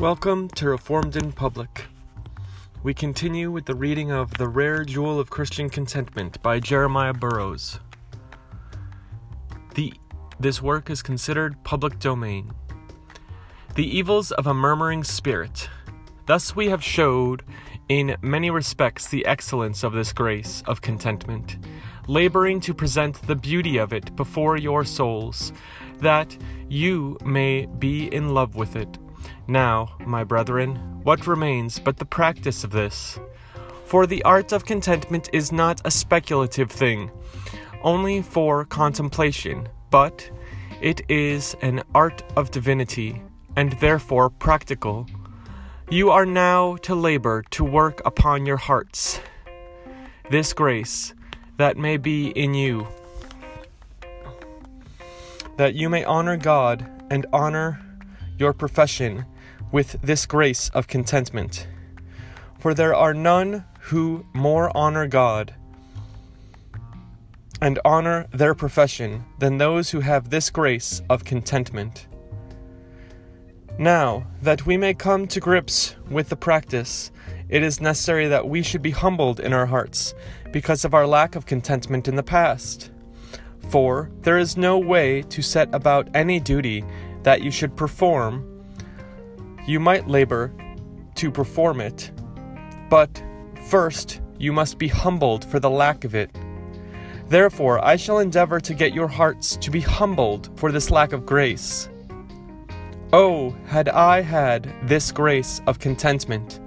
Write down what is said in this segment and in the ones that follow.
Welcome to Reformed in Public. We continue with the reading of The Rare Jewel of Christian Contentment by Jeremiah Burroughs. The, this work is considered public domain. The evils of a murmuring spirit. Thus we have showed in many respects the excellence of this grace of contentment, laboring to present the beauty of it before your souls, that you may be in love with it. Now, my brethren, what remains but the practice of this? For the art of contentment is not a speculative thing, only for contemplation, but it is an art of divinity, and therefore practical. You are now to labor to work upon your hearts. This grace that may be in you, that you may honor God and honor your profession with this grace of contentment. For there are none who more honor God and honor their profession than those who have this grace of contentment. Now, that we may come to grips with the practice, it is necessary that we should be humbled in our hearts because of our lack of contentment in the past. For there is no way to set about any duty that you should perform. You might labor to perform it, but first you must be humbled for the lack of it. Therefore, I shall endeavor to get your hearts to be humbled for this lack of grace. Oh, had I had this grace of contentment,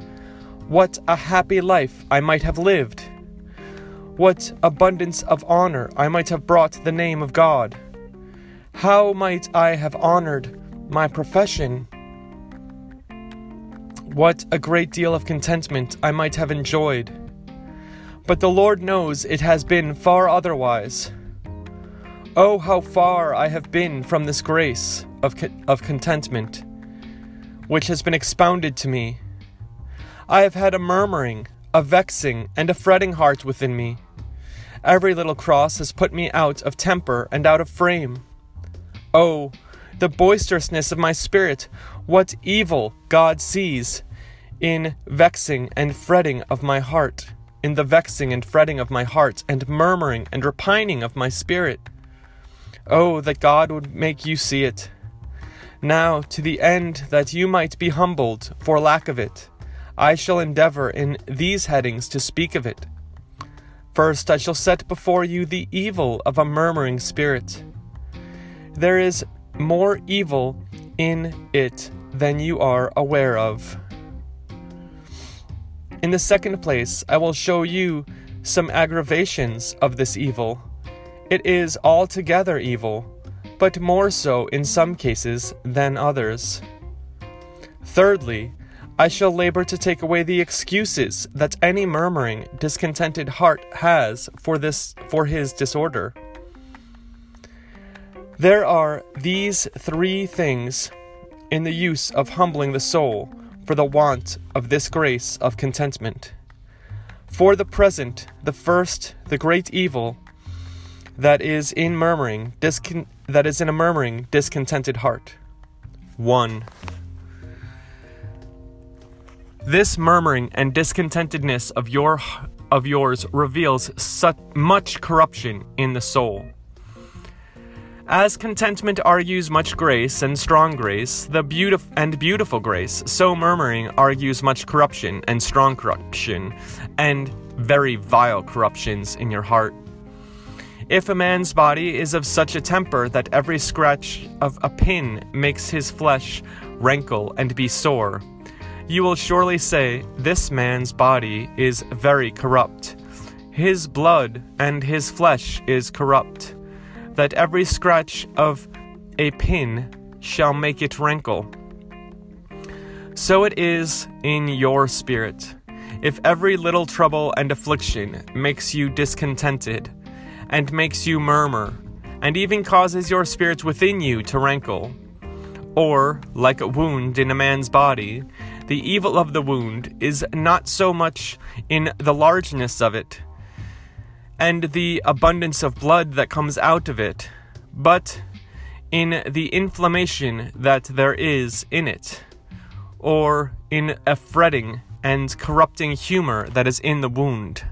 what a happy life I might have lived! What abundance of honor I might have brought the name of God! How might I have honored my profession? What a great deal of contentment I might have enjoyed! But the Lord knows it has been far otherwise. Oh, how far I have been from this grace of, of contentment, which has been expounded to me. I have had a murmuring, a vexing, and a fretting heart within me. Every little cross has put me out of temper and out of frame. Oh, the boisterousness of my spirit! What evil God sees in vexing and fretting of my heart, in the vexing and fretting of my heart, and murmuring and repining of my spirit. Oh, that God would make you see it. Now, to the end that you might be humbled for lack of it, I shall endeavor in these headings to speak of it. First, I shall set before you the evil of a murmuring spirit. There is more evil in it than you are aware of. In the second place, I will show you some aggravations of this evil. It is altogether evil, but more so in some cases than others. Thirdly, I shall labor to take away the excuses that any murmuring, discontented heart has for this for his disorder. There are these three things in the use of humbling the soul for the want of this grace of contentment. For the present, the first, the great evil that is in murmuring, discon- that is in a murmuring, discontented heart. 1. This murmuring and discontentedness of your of yours reveals such much corruption in the soul. As contentment argues much grace and strong grace, the beautiful and beautiful grace, so murmuring argues much corruption and strong corruption, and very vile corruptions in your heart. If a man's body is of such a temper that every scratch of a pin makes his flesh rankle and be sore, you will surely say, This man's body is very corrupt. His blood and his flesh is corrupt, that every scratch of a pin shall make it rankle. So it is in your spirit. If every little trouble and affliction makes you discontented, and makes you murmur, and even causes your spirit within you to rankle, or, like a wound in a man's body, the evil of the wound is not so much in the largeness of it and the abundance of blood that comes out of it, but in the inflammation that there is in it, or in a fretting and corrupting humor that is in the wound.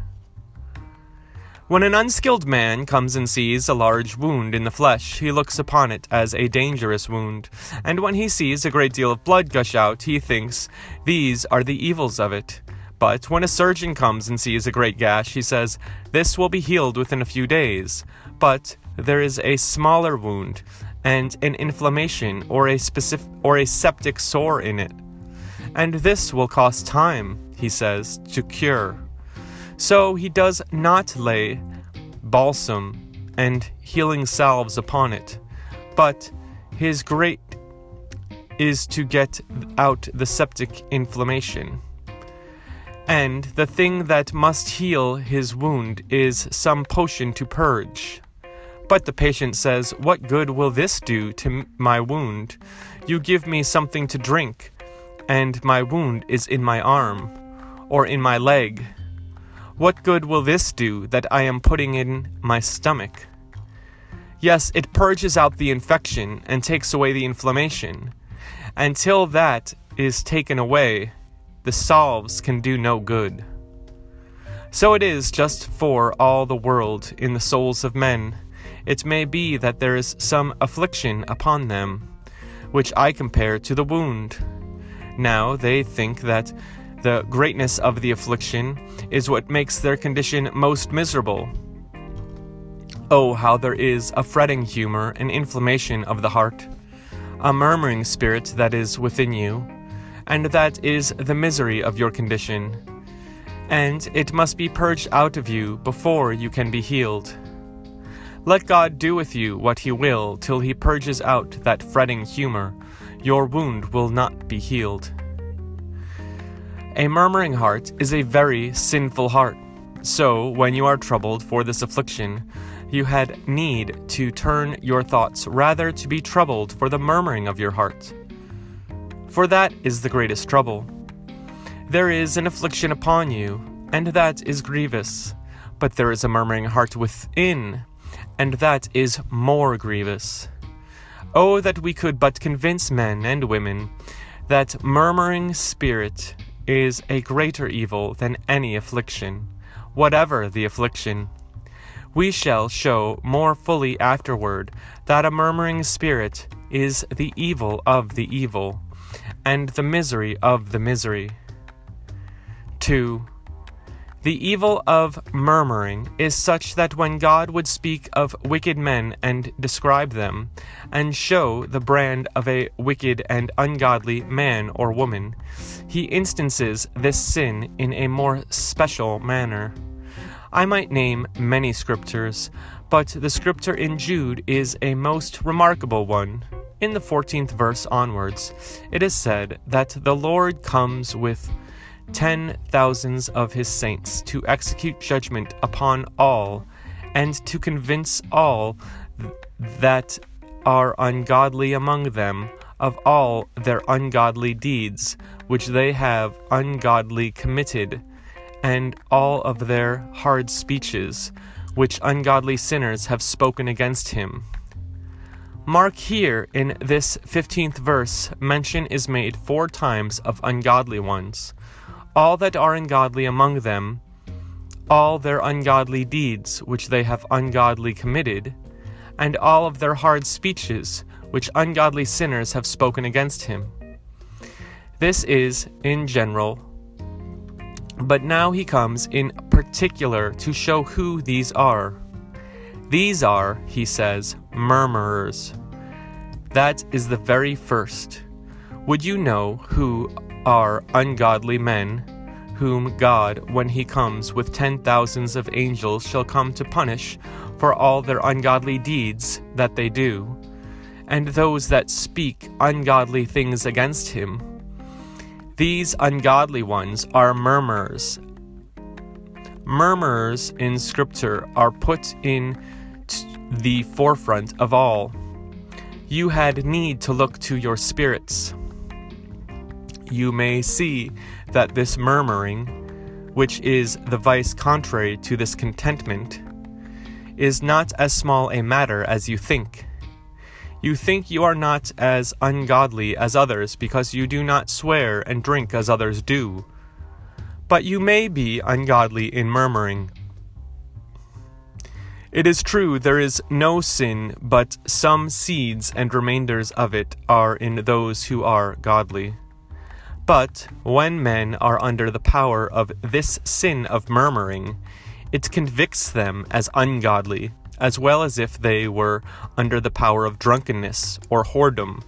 When an unskilled man comes and sees a large wound in the flesh, he looks upon it as a dangerous wound, and when he sees a great deal of blood gush out, he thinks, These are the evils of it. But when a surgeon comes and sees a great gash, he says, This will be healed within a few days. But there is a smaller wound, and an inflammation or a specific or a septic sore in it. And this will cost time, he says, to cure. So he does not lay balsam and healing salves upon it, but his great is to get out the septic inflammation. And the thing that must heal his wound is some potion to purge. But the patient says, What good will this do to my wound? You give me something to drink, and my wound is in my arm, or in my leg, what good will this do that I am putting in my stomach? Yes, it purges out the infection and takes away the inflammation. Until that is taken away, the salves can do no good. So it is just for all the world in the souls of men. It may be that there is some affliction upon them, which I compare to the wound. Now they think that the greatness of the affliction is what makes their condition most miserable. Oh, how there is a fretting humor and inflammation of the heart, a murmuring spirit that is within you, and that is the misery of your condition. And it must be purged out of you before you can be healed. Let God do with you what He will till He purges out that fretting humor. Your wound will not be healed. A murmuring heart is a very sinful heart. So, when you are troubled for this affliction, you had need to turn your thoughts rather to be troubled for the murmuring of your heart. For that is the greatest trouble. There is an affliction upon you, and that is grievous. But there is a murmuring heart within, and that is more grievous. Oh, that we could but convince men and women that murmuring spirit is a greater evil than any affliction, whatever the affliction. We shall show more fully afterward that a murmuring spirit is the evil of the evil, and the misery of the misery. 2. The evil of murmuring is such that when God would speak of wicked men and describe them, and show the brand of a wicked and ungodly man or woman, he instances this sin in a more special manner. I might name many scriptures, but the scripture in Jude is a most remarkable one. In the 14th verse onwards, it is said that the Lord comes with ten thousands of his saints to execute judgment upon all and to convince all that are ungodly among them of all their ungodly deeds which they have ungodly committed, and all of their hard speeches which ungodly sinners have spoken against him. Mark here in this 15th verse, mention is made four times of ungodly ones all that are ungodly among them, all their ungodly deeds which they have ungodly committed, and all of their hard speeches which ungodly sinners have spoken against him. This is, in general, but now he comes in particular to show who these are. These are, he says, murmurers. That is the very first. Would you know who are ungodly men, whom God, when he comes with ten thousands of angels, shall come to punish for all their ungodly deeds that they do, and those that speak ungodly things against him. These ungodly ones are murmurers. Murmurers in Scripture are put in the forefront of all. You had need to look to your spirits you may see that this murmuring, which is the vice contrary to this contentment, is not as small a matter as you think. You think you are not as ungodly as others because you do not swear and drink as others do. But you may be ungodly in murmuring. It is true there is no sin, but some seeds and remainders of it are in those who are godly. But when men are under the power of this sin of murmuring, it convicts them as ungodly, as well as if they were under the power of drunkenness, or whoredom,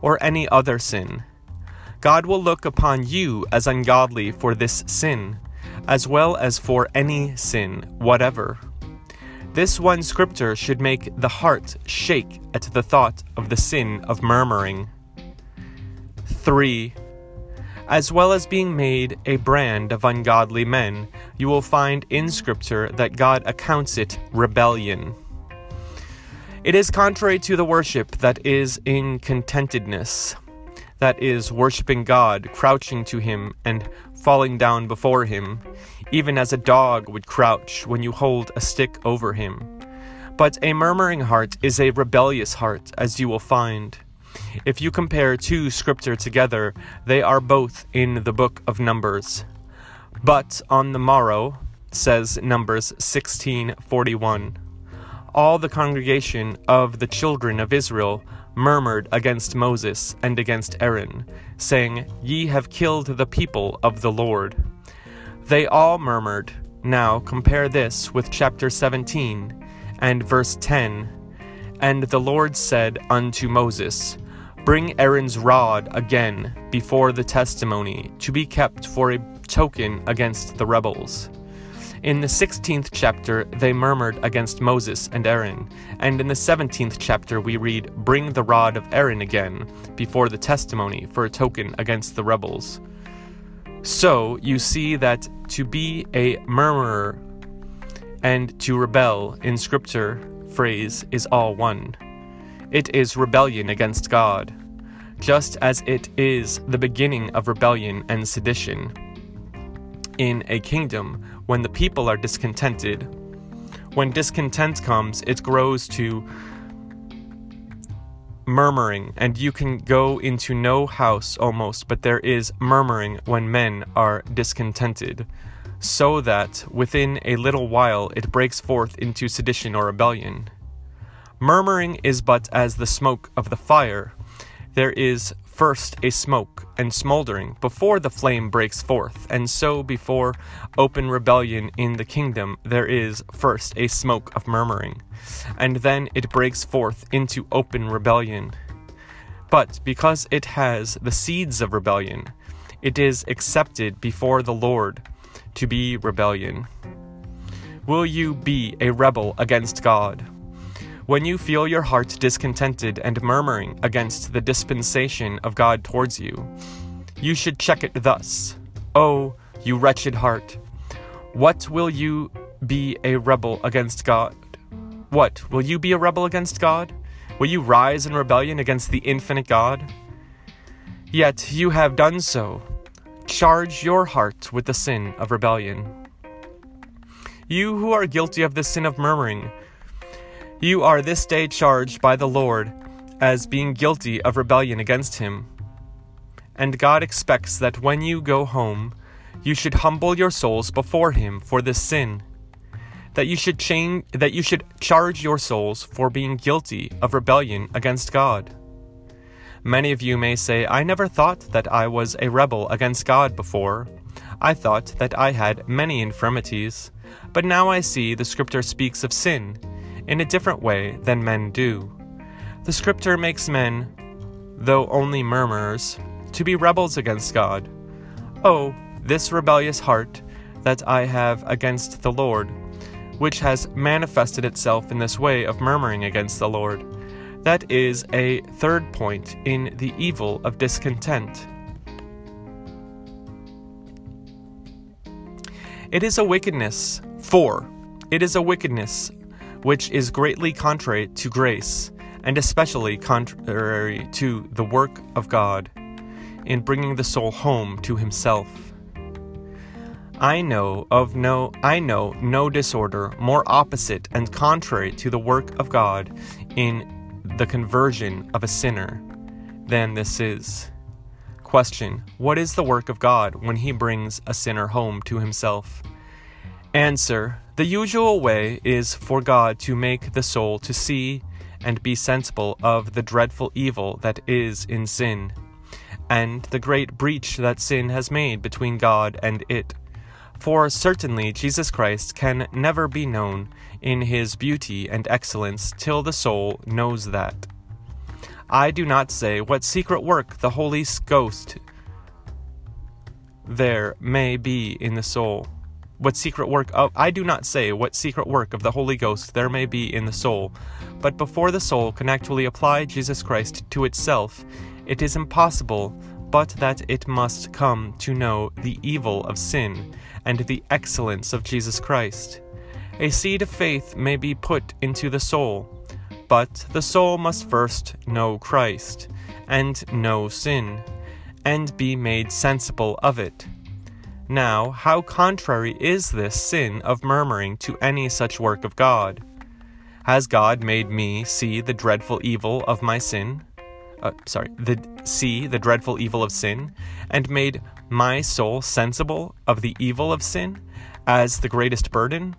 or any other sin. God will look upon you as ungodly for this sin, as well as for any sin whatever. This one scripture should make the heart shake at the thought of the sin of murmuring. 3. As well as being made a brand of ungodly men, you will find in Scripture that God accounts it rebellion. It is contrary to the worship that is in contentedness, that is, worshiping God, crouching to Him, and falling down before Him even as a dog would crouch when you hold a stick over him. But a murmuring heart is a rebellious heart, as you will find. If you compare two scripture together, they are both in the book of Numbers. But on the morrow, says Numbers 16:41, all the congregation of the children of Israel murmured against Moses and against Aaron, saying, Ye have killed the people of the Lord. They all murmured. Now compare this with chapter 17 and verse 10. And the Lord said unto Moses, Bring Aaron's rod again before the testimony, to be kept for a token against the rebels. In the 16th chapter, they murmured against Moses and Aaron, and in the 17th chapter, we read, Bring the rod of Aaron again before the testimony for a token against the rebels. So you see that to be a murmurer and to rebel in scripture phrase is all one. It is rebellion against God, just as it is the beginning of rebellion and sedition. In a kingdom, when the people are discontented, when discontent comes, it grows to murmuring, and you can go into no house almost, but there is murmuring when men are discontented, so that within a little while it breaks forth into sedition or rebellion. Murmuring is but as the smoke of the fire. There is first a smoke and smoldering before the flame breaks forth, and so before open rebellion in the kingdom there is first a smoke of murmuring, and then it breaks forth into open rebellion. But because it has the seeds of rebellion, it is accepted before the Lord to be rebellion. Will you be a rebel against God? When you feel your heart discontented and murmuring against the dispensation of God towards you, you should check it thus Oh, you wretched heart, what will you be a rebel against God? What, will you be a rebel against God? Will you rise in rebellion against the infinite God? Yet you have done so. Charge your heart with the sin of rebellion. You who are guilty of the sin of murmuring, you are this day charged by the Lord as being guilty of rebellion against him. And God expects that when you go home, you should humble your souls before him for this sin. That you should change that you should charge your souls for being guilty of rebellion against God. Many of you may say, I never thought that I was a rebel against God before. I thought that I had many infirmities. But now I see the scripture speaks of sin in a different way than men do. The scripture makes men, though only murmurers, to be rebels against God. Oh, this rebellious heart that I have against the Lord, which has manifested itself in this way of murmuring against the Lord. That is a third point in the evil of discontent. It is a wickedness, 4. it is a wickedness which is greatly contrary to grace, and especially contrary to the work of God in bringing the soul home to himself. I know of no I know no disorder more opposite and contrary to the work of God in the conversion of a sinner than this is. Question What is the work of God when he brings a sinner home to himself? Answer The usual way is for God to make the soul to see and be sensible of the dreadful evil that is in sin, and the great breach that sin has made between God and it. For certainly Jesus Christ can never be known in his beauty and excellence till the soul knows that. I do not say what secret work the Holy Ghost there may be in the soul. What secret work of I do not say what secret work of the Holy Ghost there may be in the soul, but before the soul can actually apply Jesus Christ to itself, it is impossible but that it must come to know the evil of sin and the excellence of Jesus Christ. A seed of faith may be put into the soul, but the soul must first know Christ, and know sin, and be made sensible of it. Now, how contrary is this sin of murmuring to any such work of God? Has God made me see the dreadful evil of my sin? Uh, sorry, the see the dreadful evil of sin, and made my soul sensible of the evil of sin as the greatest burden?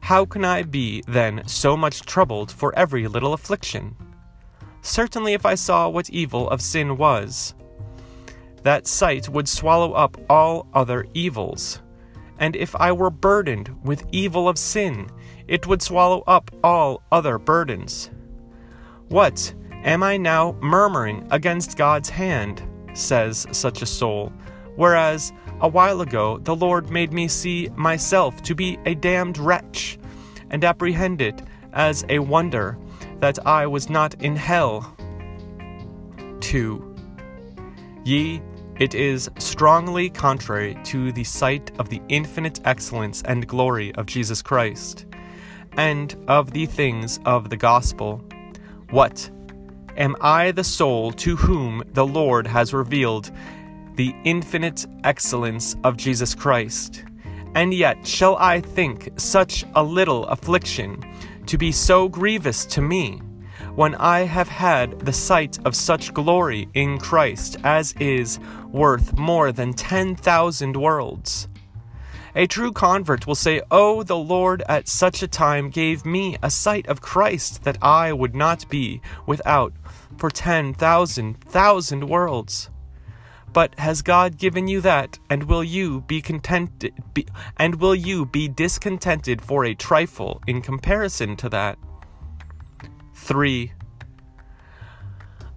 How can I be then so much troubled for every little affliction? Certainly, if I saw what evil of sin was, that sight would swallow up all other evils. And if I were burdened with evil of sin, it would swallow up all other burdens. What? Am I now murmuring against God's hand? says such a soul, whereas a while ago, the Lord made me see myself to be a damned wretch, and apprehend it as a wonder that I was not in hell. 2. Ye, it is strongly contrary to the sight of the infinite excellence and glory of Jesus Christ, and of the things of the gospel. What? Am I the soul to whom the Lord has revealed the infinite excellence of Jesus Christ. And yet shall I think such a little affliction to be so grievous to me, when I have had the sight of such glory in Christ as is worth more than ten thousand worlds? A true convert will say, Oh, the Lord at such a time gave me a sight of Christ that I would not be without for ten thousand thousand worlds. But has God given you that, and will you be contented be, and will you be discontented for a trifle in comparison to that? 3.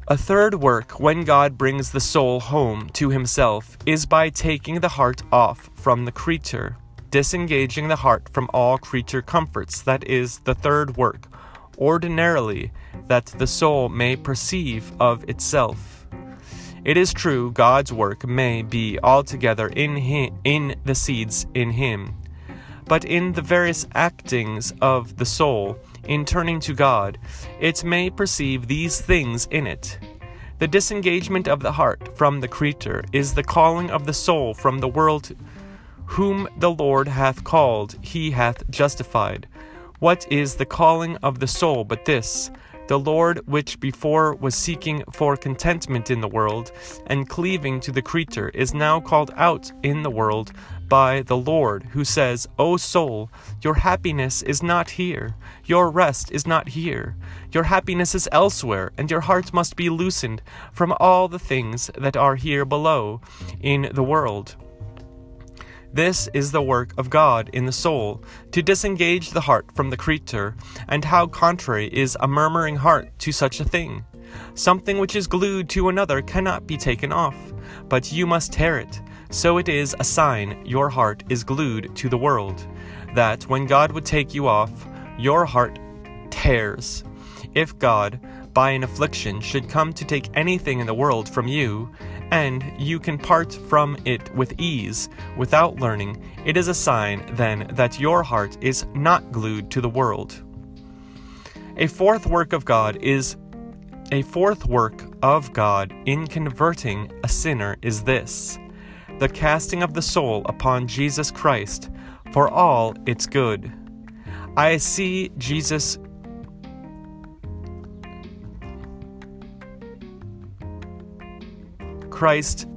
A third work when God brings the soul home to himself is by taking the heart off from the creature, disengaging the heart from all creature comforts. That is the third work, ordinarily, that the soul may perceive of itself. It is true, God's work may be altogether in, him, in the seeds in Him, but in the various actings of the soul, in turning to God, it may perceive these things in it. The disengagement of the heart from the creature is the calling of the soul from the world. Whom the Lord hath called, he hath justified. What is the calling of the soul but this? The Lord, which before was seeking for contentment in the world and cleaving to the creature, is now called out in the world by the Lord, who says, O soul, your happiness is not here, your rest is not here, your happiness is elsewhere, and your heart must be loosened from all the things that are here below in the world. This is the work of God in the soul, to disengage the heart from the creature, and how contrary is a murmuring heart to such a thing. Something which is glued to another cannot be taken off, but you must tear it. So it is a sign your heart is glued to the world, that when God would take you off, your heart tears. If God, by an affliction, should come to take anything in the world from you, and you can part from it with ease without learning, it is a sign then that your heart is not glued to the world. A fourth work of God is a fourth work of God in converting a sinner is this the casting of the soul upon Jesus Christ for all its good. I see Jesus. Christ,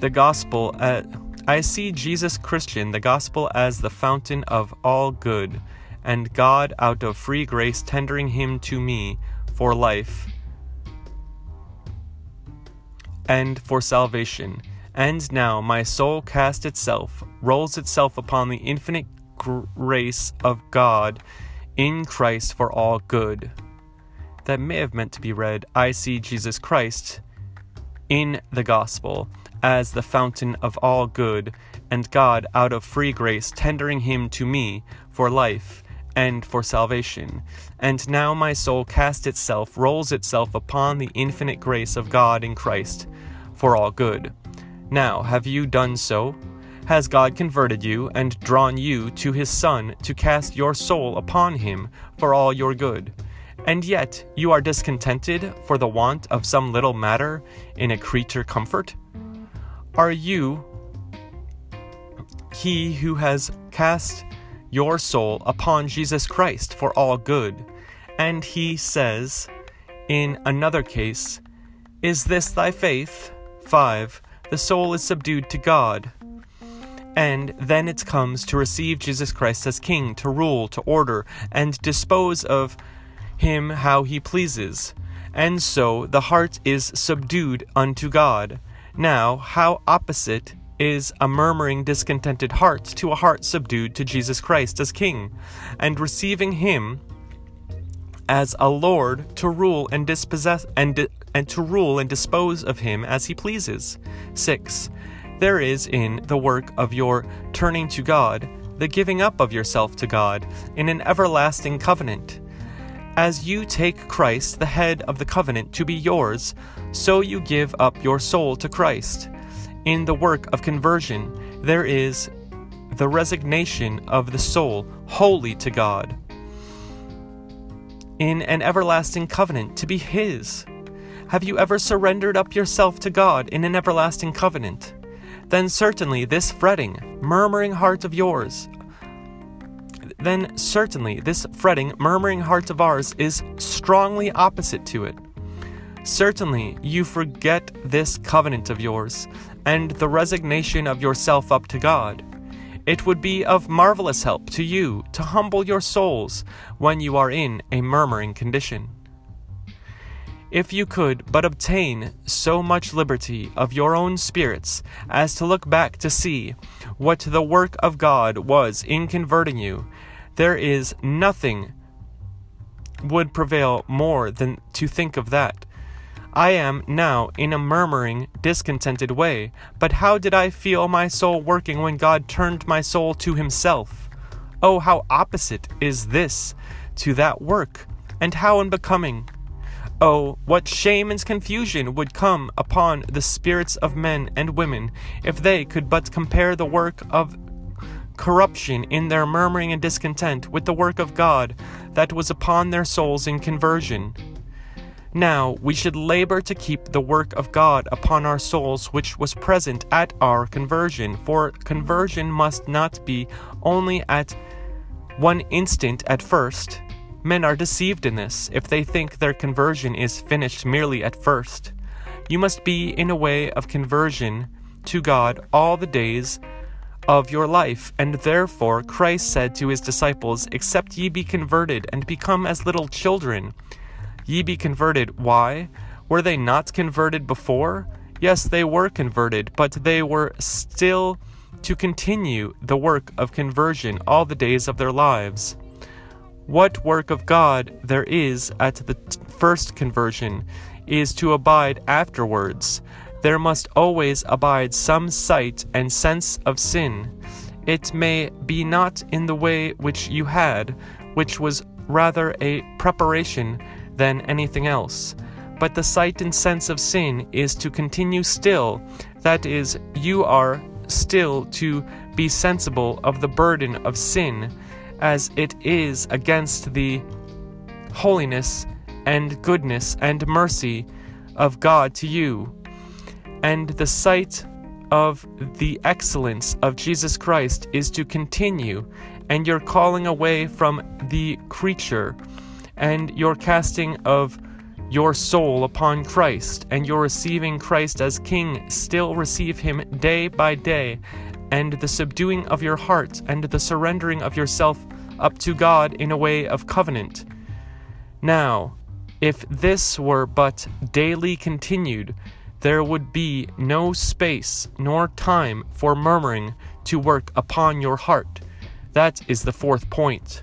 the gospel, uh, I see Jesus Christian, the gospel, as the fountain of all good, and God out of free grace tendering him to me for life and for salvation. And now my soul casts itself, rolls itself upon the infinite grace of God in Christ for all good. That may have meant to be read, I see Jesus Christ in the gospel as the fountain of all good, and God out of free grace tendering him to me for life and for salvation. And now my soul casts itself, rolls itself upon the infinite grace of God in Christ for all good. Now, have you done so? Has God converted you and drawn you to his Son to cast your soul upon him for all your good? And yet you are discontented for the want of some little matter in a creature comfort? Are you he who has cast your soul upon Jesus Christ for all good? And he says, in another case, Is this thy faith? 5. The soul is subdued to God. And then it comes to receive Jesus Christ as King, to rule, to order, and dispose of him how he pleases. And so the heart is subdued unto God. Now, how opposite is a murmuring, discontented heart to a heart subdued to Jesus Christ as King, and receiving him as a Lord to rule and dispossess and di- and to rule and dispose of him as he pleases. 6. There is in the work of your turning to God the giving up of yourself to God in an everlasting covenant. As you take Christ, the head of the covenant, to be yours, so you give up your soul to Christ. In the work of conversion, there is the resignation of the soul wholly to God. In an everlasting covenant to be His. Have you ever surrendered up yourself to God in an everlasting covenant? Then certainly this fretting, murmuring heart of yours, then certainly this fretting, murmuring heart of ours is strongly opposite to it. Certainly you forget this covenant of yours and the resignation of yourself up to God. It would be of marvelous help to you to humble your souls when you are in a murmuring condition. If you could but obtain so much liberty of your own spirits as to look back to see what the work of God was in converting you, there is nothing would prevail more than to think of that. I am now in a murmuring, discontented way, but how did I feel my soul working when God turned my soul to Himself? Oh, how opposite is this to that work, and how unbecoming! Oh, what shame and confusion would come upon the spirits of men and women if they could but compare the work of corruption in their murmuring and discontent with the work of God that was upon their souls in conversion. Now we should labor to keep the work of God upon our souls which was present at our conversion, for conversion must not be only at one instant at first. Men are deceived in this if they think their conversion is finished merely at first. You must be in a way of conversion to God all the days of your life, and therefore Christ said to his disciples, Except ye be converted and become as little children, Ye be converted. Why? Were they not converted before? Yes, they were converted, but they were still to continue the work of conversion all the days of their lives. What work of God there is at the first conversion is to abide afterwards. There must always abide some sight and sense of sin. It may be not in the way which you had, which was rather a preparation than anything else. But the sight and sense of sin is to continue still, that is, you are still to be sensible of the burden of sin, as it is against the holiness and goodness and mercy of God to you, and the sight of the excellence of Jesus Christ is to continue, and your calling away from the creature and your casting of your soul upon Christ, and your receiving Christ as King, still receive him day by day, and the subduing of your heart, and the surrendering of yourself up to God in a way of covenant. Now, if this were but daily continued, there would be no space nor time for murmuring to work upon your heart. That is the fourth point.